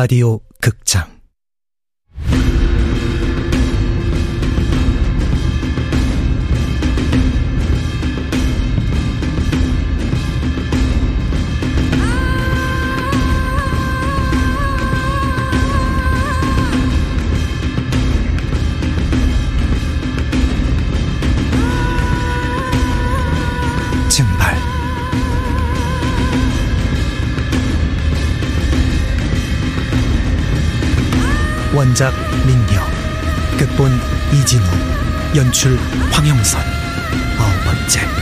라디오 극장 원작 민경 극본 이진우 연출 황영선. 아홉 번째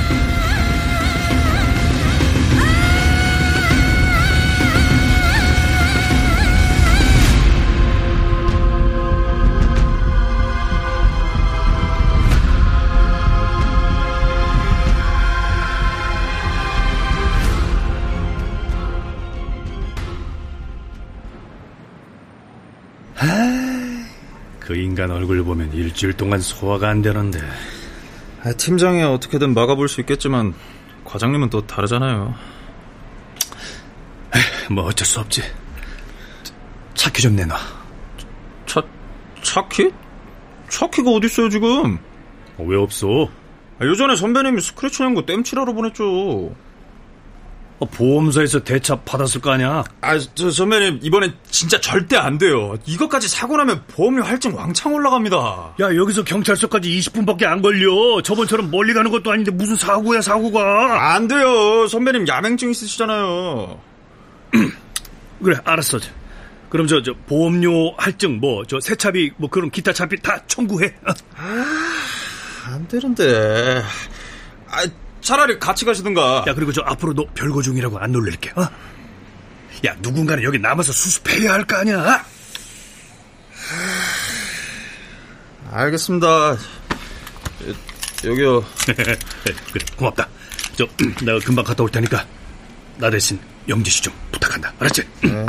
그 인간 얼굴 보면 일주일 동안 소화가 안 되는데. 아, 팀장이 어떻게든 막아볼 수 있겠지만 과장님은 또 다르잖아요. 뭐 어쩔 수 없지. 차키 좀 내놔. 차 차키? 차키가 어딨어요 지금? 어, 왜 없어? 아, 예전에 선배님이 스크래치 낸거 땜칠하러 보냈죠. 어, 보험사에서 대차 받았을 거 아니야? 아, 저 선배님 이번엔 진짜 절대 안 돼요. 이것까지 사고 나면 보험료 할증 왕창 올라갑니다. 야 여기서 경찰서까지 20분밖에 안 걸려. 저번처럼 멀리 가는 것도 아닌데 무슨 사고야 사고가. 안 돼요. 선배님 야맹증 있으시잖아요. 그래 알았어. 그럼 저, 저 보험료 할증 뭐 저 세차비 뭐 그런 기타 차비 다 청구해. 어? 안 되는데. 아, 차라리 같이 가시든가. 야 그리고 저 앞으로 너 별거 중이라고 안 놀릴게. 어? 야 누군가는 여기 남아서 수습해야 할 거 아니야. 알겠습니다. 여기요. 그래 고맙다. 저 내가 금방 갔다 올 테니까 나 대신 영지 씨 좀 부탁한다. 알았지?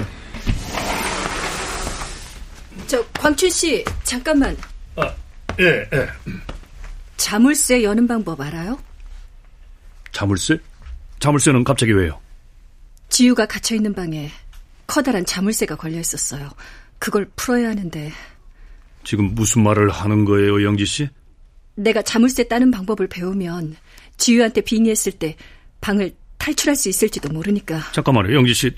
저 광춘 씨 잠깐만 아, 예, 예. 자물쇠 여는 방법 알아요? 자물쇠? 자물쇠는 갑자기 왜요? 지우가 갇혀 있는 방에 커다란 자물쇠가 걸려 있었어요. 그걸 풀어야 하는데 지금 무슨 말을 하는 거예요, 영지 씨? 내가 자물쇠 따는 방법을 배우면 지우한테 빙의했을 때 방을 탈출할 수 있을지도 모르니까 잠깐만요, 영지 씨.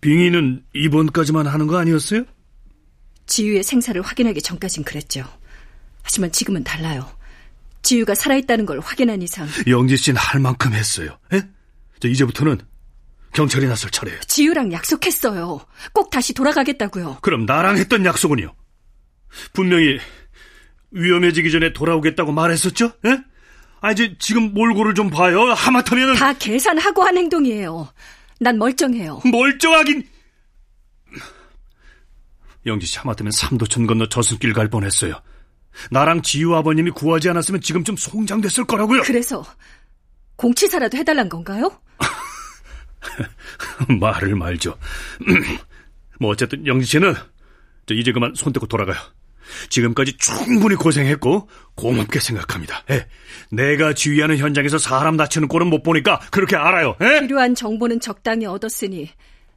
빙의는 이번까지만 하는 거 아니었어요? 지우의 생사를 확인하기 전까진 그랬죠. 하지만 지금은 달라요. 지우가 살아있다는 걸 확인한 이상 영지 씨는 할 만큼 했어요. 예? 저 이제부터는 경찰이 나설 차례예요. 지우랑 약속했어요. 꼭 다시 돌아가겠다고요. 그럼 나랑 했던 약속은요? 분명히 위험해지기 전에 돌아오겠다고 말했었죠? 예? 아, 이제 지금 몰골을 좀 봐요. 하마터면 다 계산하고 한 행동이에요. 난 멀쩡해요. 멀쩡하긴. 영지 씨 하마터면 삼도천 건너 저승길 갈 뻔했어요. 나랑 지유 아버님이 구하지 않았으면 지금쯤 송장됐을 거라고요. 그래서 공치사라도 해달란 건가요? 말을 말죠. 뭐 어쨌든 영지 씨는 저 이제 그만 손 떼고 돌아가요. 지금까지 충분히 고생했고 고맙게 생각합니다. 예. 내가 지휘하는 현장에서 사람 다치는 꼴은 못 보니까 그렇게 알아요. 예? 필요한 정보는 적당히 얻었으니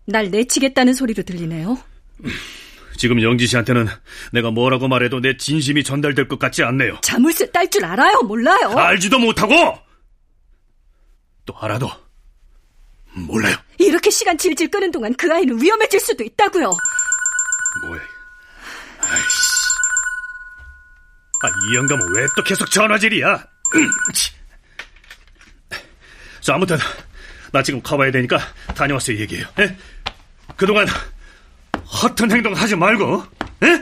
날 내치겠다는 소리로 들리네요. 지금 영지 씨한테는 내가 뭐라고 말해도 내 진심이 전달될 것 같지 않네요. 자물쇠 딸 줄 알아요? 몰라요? 알지도 못하고 또 알아도 몰라요. 이렇게 시간 질질 끄는 동안 그 아이는 위험해질 수도 있다고요. 뭐야? 아이씨. 아, 이 영감은 왜 또 계속 전화질이야? 자, 아무튼 나 지금 가봐야 되니까 다녀와서 얘기해요. 에? 그동안 허튼 행동 하지 말고, 에?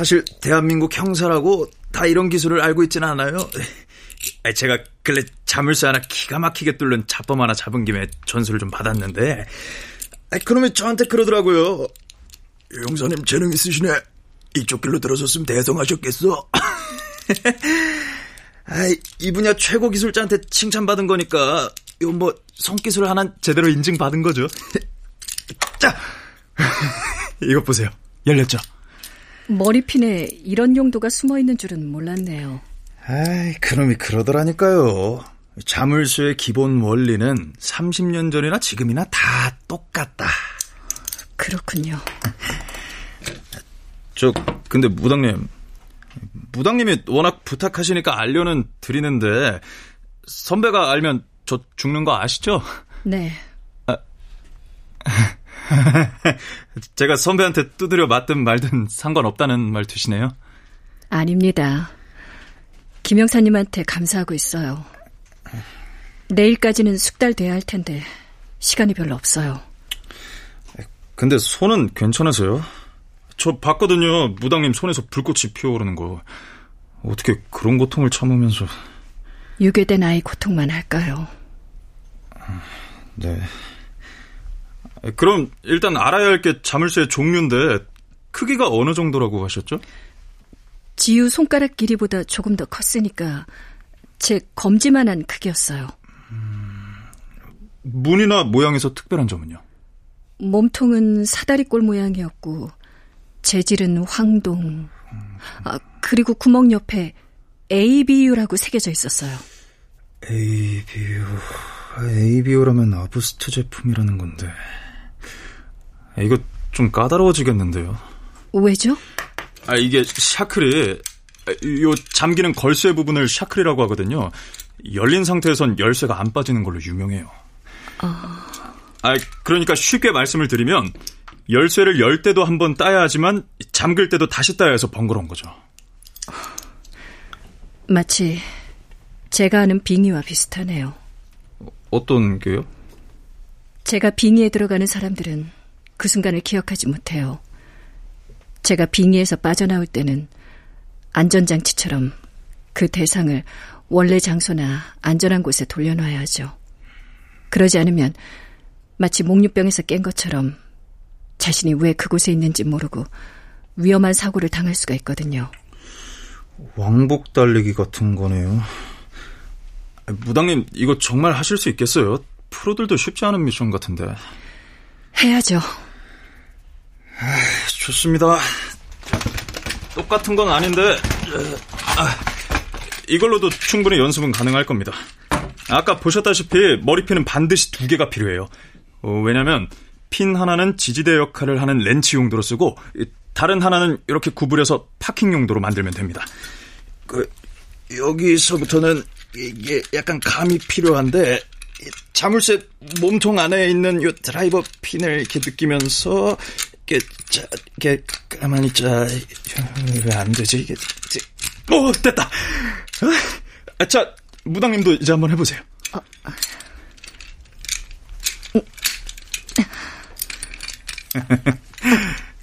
사실 대한민국 형사라고 다 이런 기술을 알고 있지는 않아요. 아, 제가 근래 자물쇠 하나 기가 막히게 뚫는 자범 하나 잡은 김에 전수를 좀 받았는데 아, 그놈이 저한테 그러더라고요. 형사님 재능 있으시네. 이쪽 길로 들어섰으면 대성하셨겠어. 이 분야 최고 기술자한테 칭찬받은 거니까 이거 뭐 손기술 하나 제대로 인증받은 거죠. 자, 이것 보세요. 열렸죠? 머리핀에 이런 용도가 숨어 있는 줄은 몰랐네요. 아이, 그놈이 그러더라니까요. 자물쇠의 기본 원리는 30년 전이나 지금이나 다 똑같다. 그렇군요. 저, 근데 무당님. 무당님이 워낙 부탁하시니까 알려는 드리는데, 선배가 알면 저 죽는 거 아시죠? 네. 제가 선배한테 두드려 맞든 말든 상관없다는 말 드시네요. 아닙니다. 김영사님한테 감사하고 있어요. 내일까지는 숙달돼야 할 텐데 시간이 별로 없어요. 근데 손은 괜찮으세요? 저 봤거든요. 무당님 손에서 불꽃이 피어오르는 거. 어떻게 그런 고통을 참으면서. 유괴된 아이 고통만 할까요? 네. 그럼 일단 알아야 할 게 자물쇠의 종류인데 크기가 어느 정도라고 하셨죠? 지우 손가락 길이보다 조금 더 컸으니까 제 검지만한 크기였어요. 무늬나 모양에서 특별한 점은요? 몸통은 사다리꼴 모양이었고 재질은 황동. 아, 그리고 구멍 옆에 ABU라고 새겨져 있었어요. ABU... ABU라면 아부스트 제품이라는 건데... 이거 좀 까다로워지겠는데요. 왜죠? 아, 이게 샤클이 요 잠기는 걸쇠 부분을 샤클이라고 하거든요. 열린 상태에선 열쇠가 안 빠지는 걸로 유명해요. 아, 아 그러니까 쉽게 말씀을 드리면 열쇠를 열 때도 한 번 따야 하지만 잠글 때도 다시 따야 해서 번거로운 거죠. 마치 제가 아는 빙의와 비슷하네요. 어떤 게요? 제가 빙의에 들어가는 사람들은 그 순간을 기억하지 못해요. 제가 빙의에서 빠져나올 때는 안전장치처럼 그 대상을 원래 장소나 안전한 곳에 돌려놔야 하죠. 그러지 않으면 마치 목류병에서 깬 것처럼 자신이 왜 그곳에 있는지 모르고 위험한 사고를 당할 수가 있거든요. 왕복 달리기 같은 거네요. 무당님, 이거 정말 하실 수 있겠어요? 프로들도 쉽지 않은 미션 같은데. 해야죠. 아, 좋습니다. 똑같은 건 아닌데, 아, 이걸로도 충분히 연습은 가능할 겁니다. 아까 보셨다시피 머리핀은 반드시 두 개가 필요해요. 어, 왜냐면 핀 하나는 지지대 역할을 하는 렌치 용도로 쓰고 다른 하나는 이렇게 구부려서 파킹 용도로 만들면 됩니다. 그 여기서부터는 이게 약간 감이 필요한데 자물쇠 몸통 안에 있는 요 드라이버 핀을 이렇게 느끼면서 이렇게 자 이렇게 가만히 자왜 안 되지 이게 오 됐다. 아, 자 무당님도 이제 한번 해보세요. 어.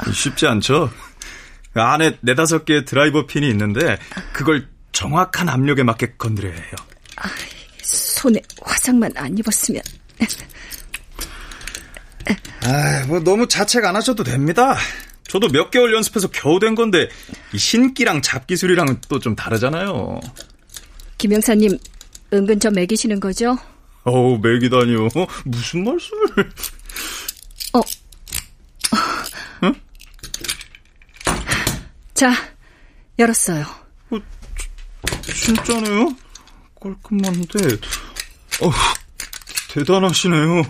쉽지 않죠? 안에 네다섯 개의 드라이버 핀이 있는데 그걸 정확한 압력에 맞게 건드려야 해요. 아, 손에 화상만 안 입었으면. 아, 뭐 너무 자책 안 하셔도 됩니다. 저도 몇 개월 연습해서 겨우 된 건데 이 신기랑 잡기술이랑은 또 좀 다르잖아요. 김영사님 은근 저 매기시는 거죠? 어우 매기다니요. 무슨 말씀을? 어. 응? 자 열었어요. 어, 진짜네요? 깔끔한데. 어, 대단하시네요.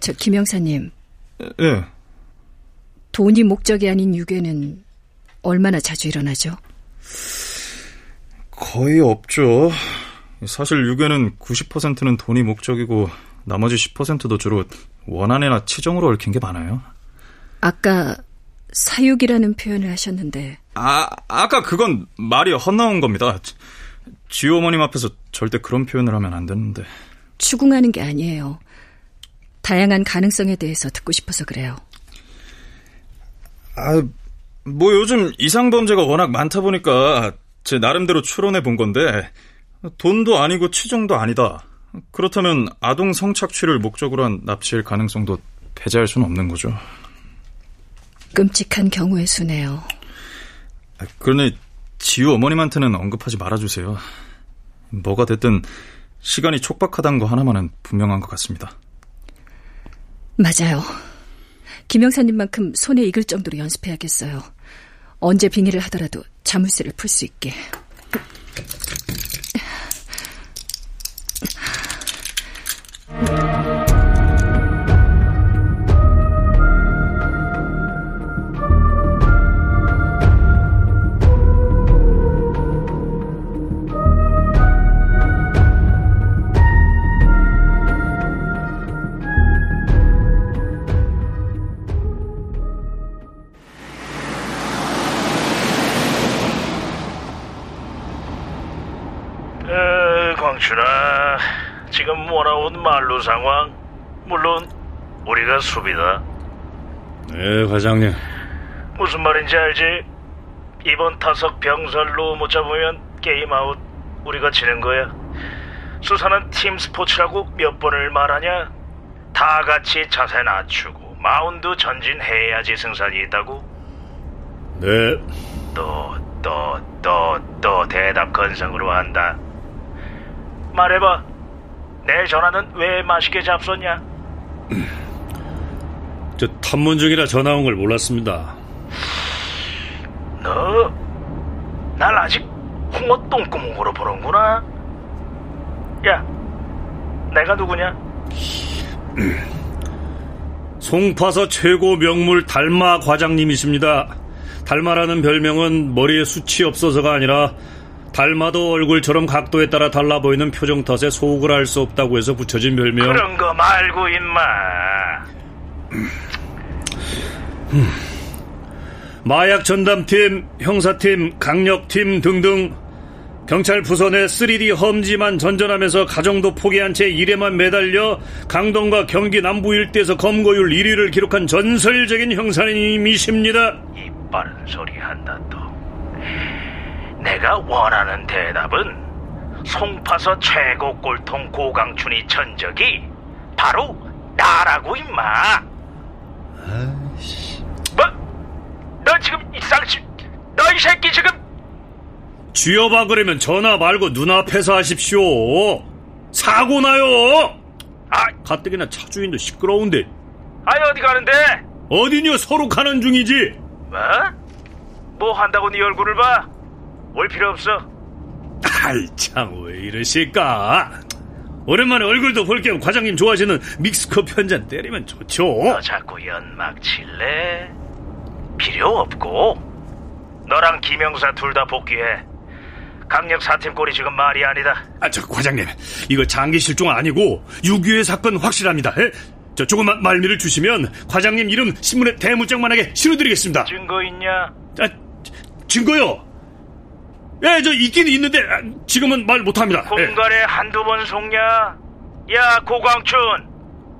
저 김영사님. 예. 네. 돈이 목적이 아닌 유괴는 얼마나 자주 일어나죠? 거의 없죠. 사실 유괴는 90%는 돈이 목적이고 나머지 10%도 주로 원한이나 치정으로 얽힌 게 많아요. 아까 사육이라는 표현을 하셨는데. 아, 아까 그건 말이 헛나온 겁니다. 지우 어머님 앞에서 절대 그런 표현을 하면 안 되는데. 추궁하는 게 아니에요. 다양한 가능성에 대해서 듣고 싶어서 그래요. 아, 뭐 요즘 이상 범죄가 워낙 많다 보니까 제 나름대로 추론해 본 건데 돈도 아니고 치정도 아니다. 그렇다면 아동 성착취를 목적으로 한 납치일 가능성도 배제할 수는 없는 거죠. 끔찍한 경우의 수네요. 그러니 지우 어머님한테는 언급하지 말아주세요. 뭐가 됐든 시간이 촉박하다는 거 하나만은 분명한 것 같습니다. 맞아요. 김영사님만큼 손에 익을 정도로 연습해야겠어요. 언제 빙의를 하더라도 자물쇠를 풀 수 있게. 상황, 물론 우리가 수비다. 네, 과장님. 무슨 말인지 알지? 이번 타석 병살로 못 잡으면 게임 아웃, 우리가 지는 거야. 수사는 팀 스포츠라고 몇 번을 말하냐? 다 같이 자세 낮추고 마운드 전진해야지 승산이 있다고. 네. 또, 또, 또, 또 대답 건성으로 한다. 말해봐. 내 전화는 왜 맛있게 잡섰냐? 저 탐문 중이라 전화 온 걸 몰랐습니다. 너, 날 아직 홍어 똥구멍으로 보는구나. 야, 내가 누구냐? 송파서 최고 명물 달마 과장님이십니다. 달마라는 별명은 머리에 숱이 없어서가 아니라 달마도 얼굴처럼 각도에 따라 달라 보이는 표정 탓에 속을 알 수 없다고 해서 붙여진 별명. 그런 거 말고 임마. 마약 전담팀, 형사팀, 강력팀 등등 경찰 내 3D 험지만 전전하면서 가정도 포기한 채 일에만 매달려 강동과 경기 남부 일대에서 검거율 1위를 기록한 전설적인 형사님이십니다. 이 빠른 소리 한다 또. 내가 원하는 대답은 송파서 최고 꼴통 고강춘이 천적이 바로 나라고 임마. 뭐? 너 지금 이상시 너이 새끼 지금 쥐어봐 그러면 전화 말고 눈앞에서 하십시오. 사고 나요. 아, 가뜩이나 차주인도 시끄러운데 아니 어디 가는데? 어디냐 서로 가는 중이지. 뭐? 뭐 한다고 네 얼굴을 봐? 올 필요 없어. 아이 참 왜 이러실까? 오랜만에 얼굴도 볼 겸 과장님 좋아하시는 믹스커피 한 잔 때리면 좋죠. 너 자꾸 연막 칠래? 필요 없고 너랑 김영사 둘 다 복귀해. 강력 사팀 꼴이 지금 말이 아니다. 아, 저 과장님, 이거 장기 실종 아니고 6.25의 사건 확실합니다. 에? 저 조금만 말미를 주시면 과장님 이름 신문에 대문짝만하게 실어드리겠습니다. 증거 있냐? 아, 증거요? 예, 저 있긴 있는데 아, 지금은 말 못합니다. 예. 공갈에 한두 번 속냐? 야 고광춘,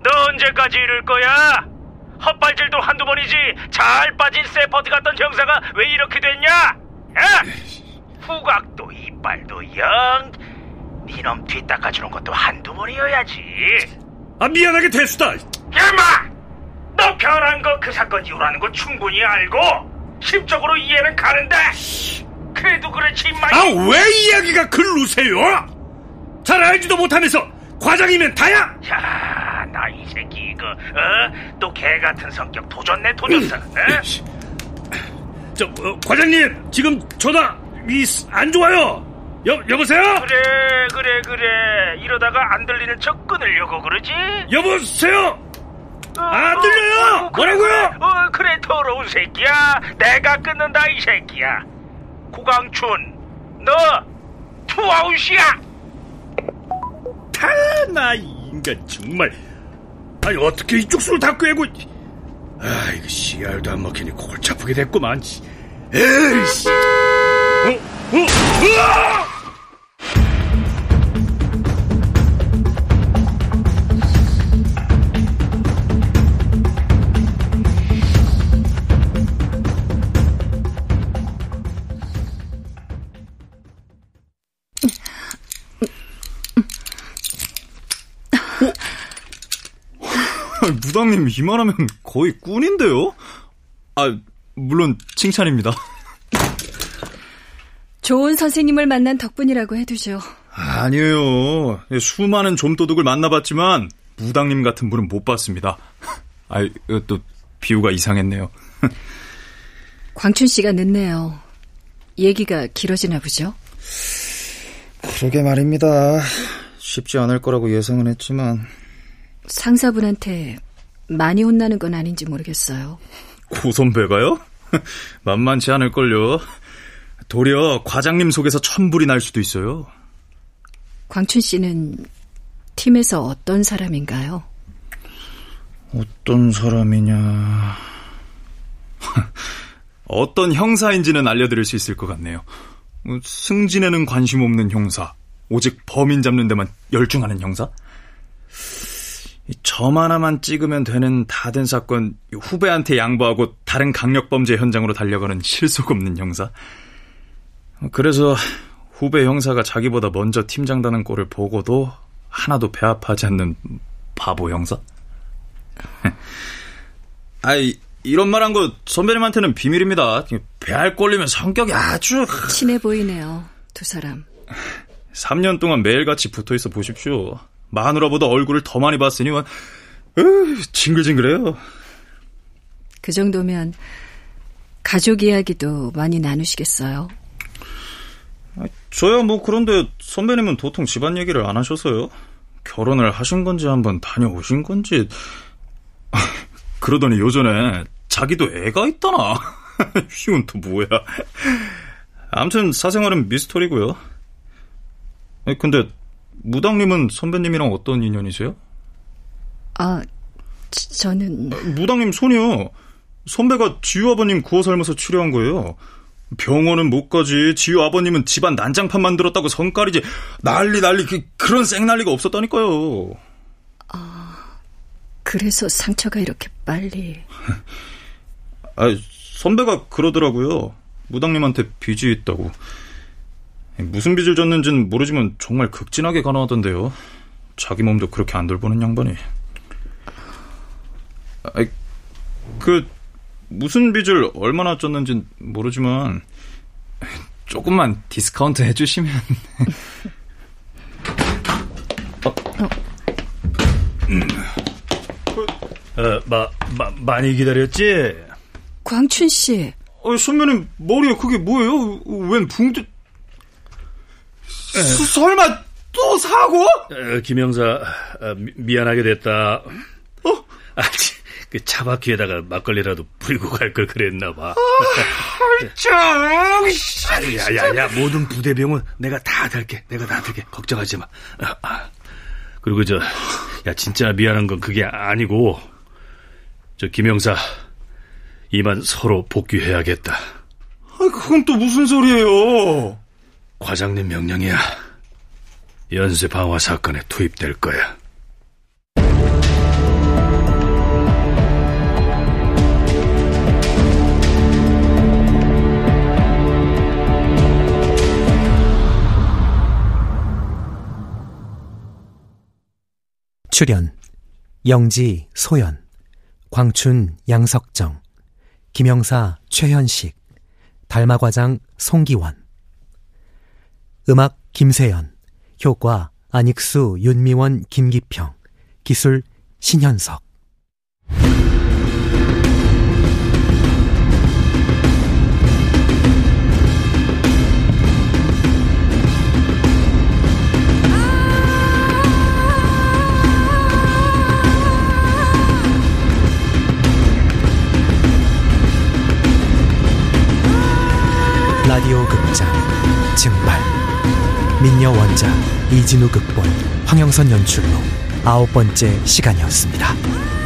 너 언제까지 이럴 거야? 헛발질도 한두 번이지 잘 빠진 세퍼트 같던 형사가 왜 이렇게 됐냐? 에? 후각도 이빨도 영 니놈 뒤 닦아주는 것도 한두 번이어야지 아, 미안하게 됐수다. 야마! 너 변한 거 그 사건 이후라는 거 충분히 알고 심적으로 이해는 가는데 그래도 그렇지 임마 아, 왜 이야기가 글루세요? 잘 알지도 못하면서 과장이면 다야? 야, 나 이 새끼 이거 어? 또 개 같은 성격 도졌네 도졌어. 어? 저 어, 과장님 지금 전화 이안 좋아요. 여 여보세요? 그래 그래 그래 이러다가 안 들리는 척 끊으려고 그러지? 여보세요? 어, 안 들려요? 어, 그래, 뭐라고요? 그래, 어 그래 더러운 새끼야. 내가 끊는다 이 새끼야. 고강춘 너 투아웃이야. 타나 인간 정말. 아니 어떻게 이쪽 수를 다 꿰고? 아 이거 씨알도 안 먹히니 골치 아프게 됐구만. 에이씨. 어? 어? 으아! 무당님 이만하면 거의 꾼인데요? 아, 물론 칭찬입니다. 좋은 선생님을 만난 덕분이라고 해두죠. 아니에요. 수많은 좀도둑을 만나봤지만 무당님 같은 분은 못 봤습니다. 아, 또 비유가 이상했네요. 광춘 씨가 늦네요. 얘기가 길어지나 보죠? 그러게 말입니다. 쉽지 않을 거라고 예상은 했지만 상사분한테 많이 혼나는 건 아닌지 모르겠어요. 고 선배가요? 만만치 않을걸요. 도리어 과장님 속에서 천불이 날 수도 있어요. 광춘 씨는 팀에서 어떤 사람인가요? 어떤 사람이냐. 어떤 형사인지는 알려드릴 수 있을 것 같네요. 승진에는 관심 없는 형사. 오직 범인 잡는 데만 열중하는 형사? 점 하나만 찍으면 되는 다 된 사건 후배한테 양보하고 다른 강력범죄 현장으로 달려가는 실속 없는 형사. 그래서 후배 형사가 자기보다 먼저 팀장 다는 꼴을 보고도 하나도 배 아파하지 않는 바보 형사? 아이, 이런 말 한 거 선배님한테는 비밀입니다. 배알 꼴리면 성격이 아주. 친해 보이네요, 두 사람. 3년 동안 매일같이 붙어 있어 보십시오. 마누라보다 얼굴을 더 많이 봤으니, 으, 징글징글해요. 그 정도면 가족 이야기도 많이 나누시겠어요? 저야 뭐 그런데 선배님은 도통 집안 얘기를 안 하셔서요. 결혼을 하신 건지 한번 다녀오신 건지. 그러더니 요전에 자기도 애가 있다나. 휘운 또 뭐야. 아무튼 사생활은 미스터리고요. 근데 무당님은 선배님이랑 어떤 인연이세요? 아, 저는 무당님 손이요. 선배가 지유 아버님 구워 삶아서 치료한 거예요. 병원은 못 가지. 지유 아버님은 집안 난장판 만들었다고 성깔이지. 난리 난리 그, 그런 쌩난리가 없었다니까요. 아, 그래서 상처가 이렇게 빨리. 아, 선배가 그러더라고요. 무당님한테 빚이 있다고. 무슨 빚을 졌는지는 모르지만 정말 극진하게 간호하던데요. 자기 몸도 그렇게 안 돌보는 양반이. 아, 그 무슨 빚을 얼마나 졌는지 모르지만 조금만 디스카운트 해주시면. 어. 어, 마, 마, 많이 기다렸지? 광춘 씨. 어, 선배님 머리에 그게 뭐예요? 웬 붕대? 수, 설마 또 사고? 어, 김영사 어, 미, 안하게 됐다. 어? 아, 그 차 바퀴에다가 막걸리라도 뿌리고 갈 걸 그랬나 봐. 아, 야야야 모든 부대병은 내가 다 달게. 내가 다 들게. 걱정하지 마. 아, 아. 그리고 저 야 진짜 미안한 건 그게 아니고 저 김영사 이만 서로 복귀해야겠다. 아, 그건 또 무슨 소리예요? 과장님 명령이야. 연쇄 방화 사건에 투입될 거야. 출연 영지 소연 광춘 양석정 김영사 최현식 달마과장 송기원 음악 김세연 효과 안익수 윤미원 김기평 기술 신현석. 라디오 극장 증발 민여 원작 이진우 극본 황영선 연출로 아홉 번째 시간이었습니다.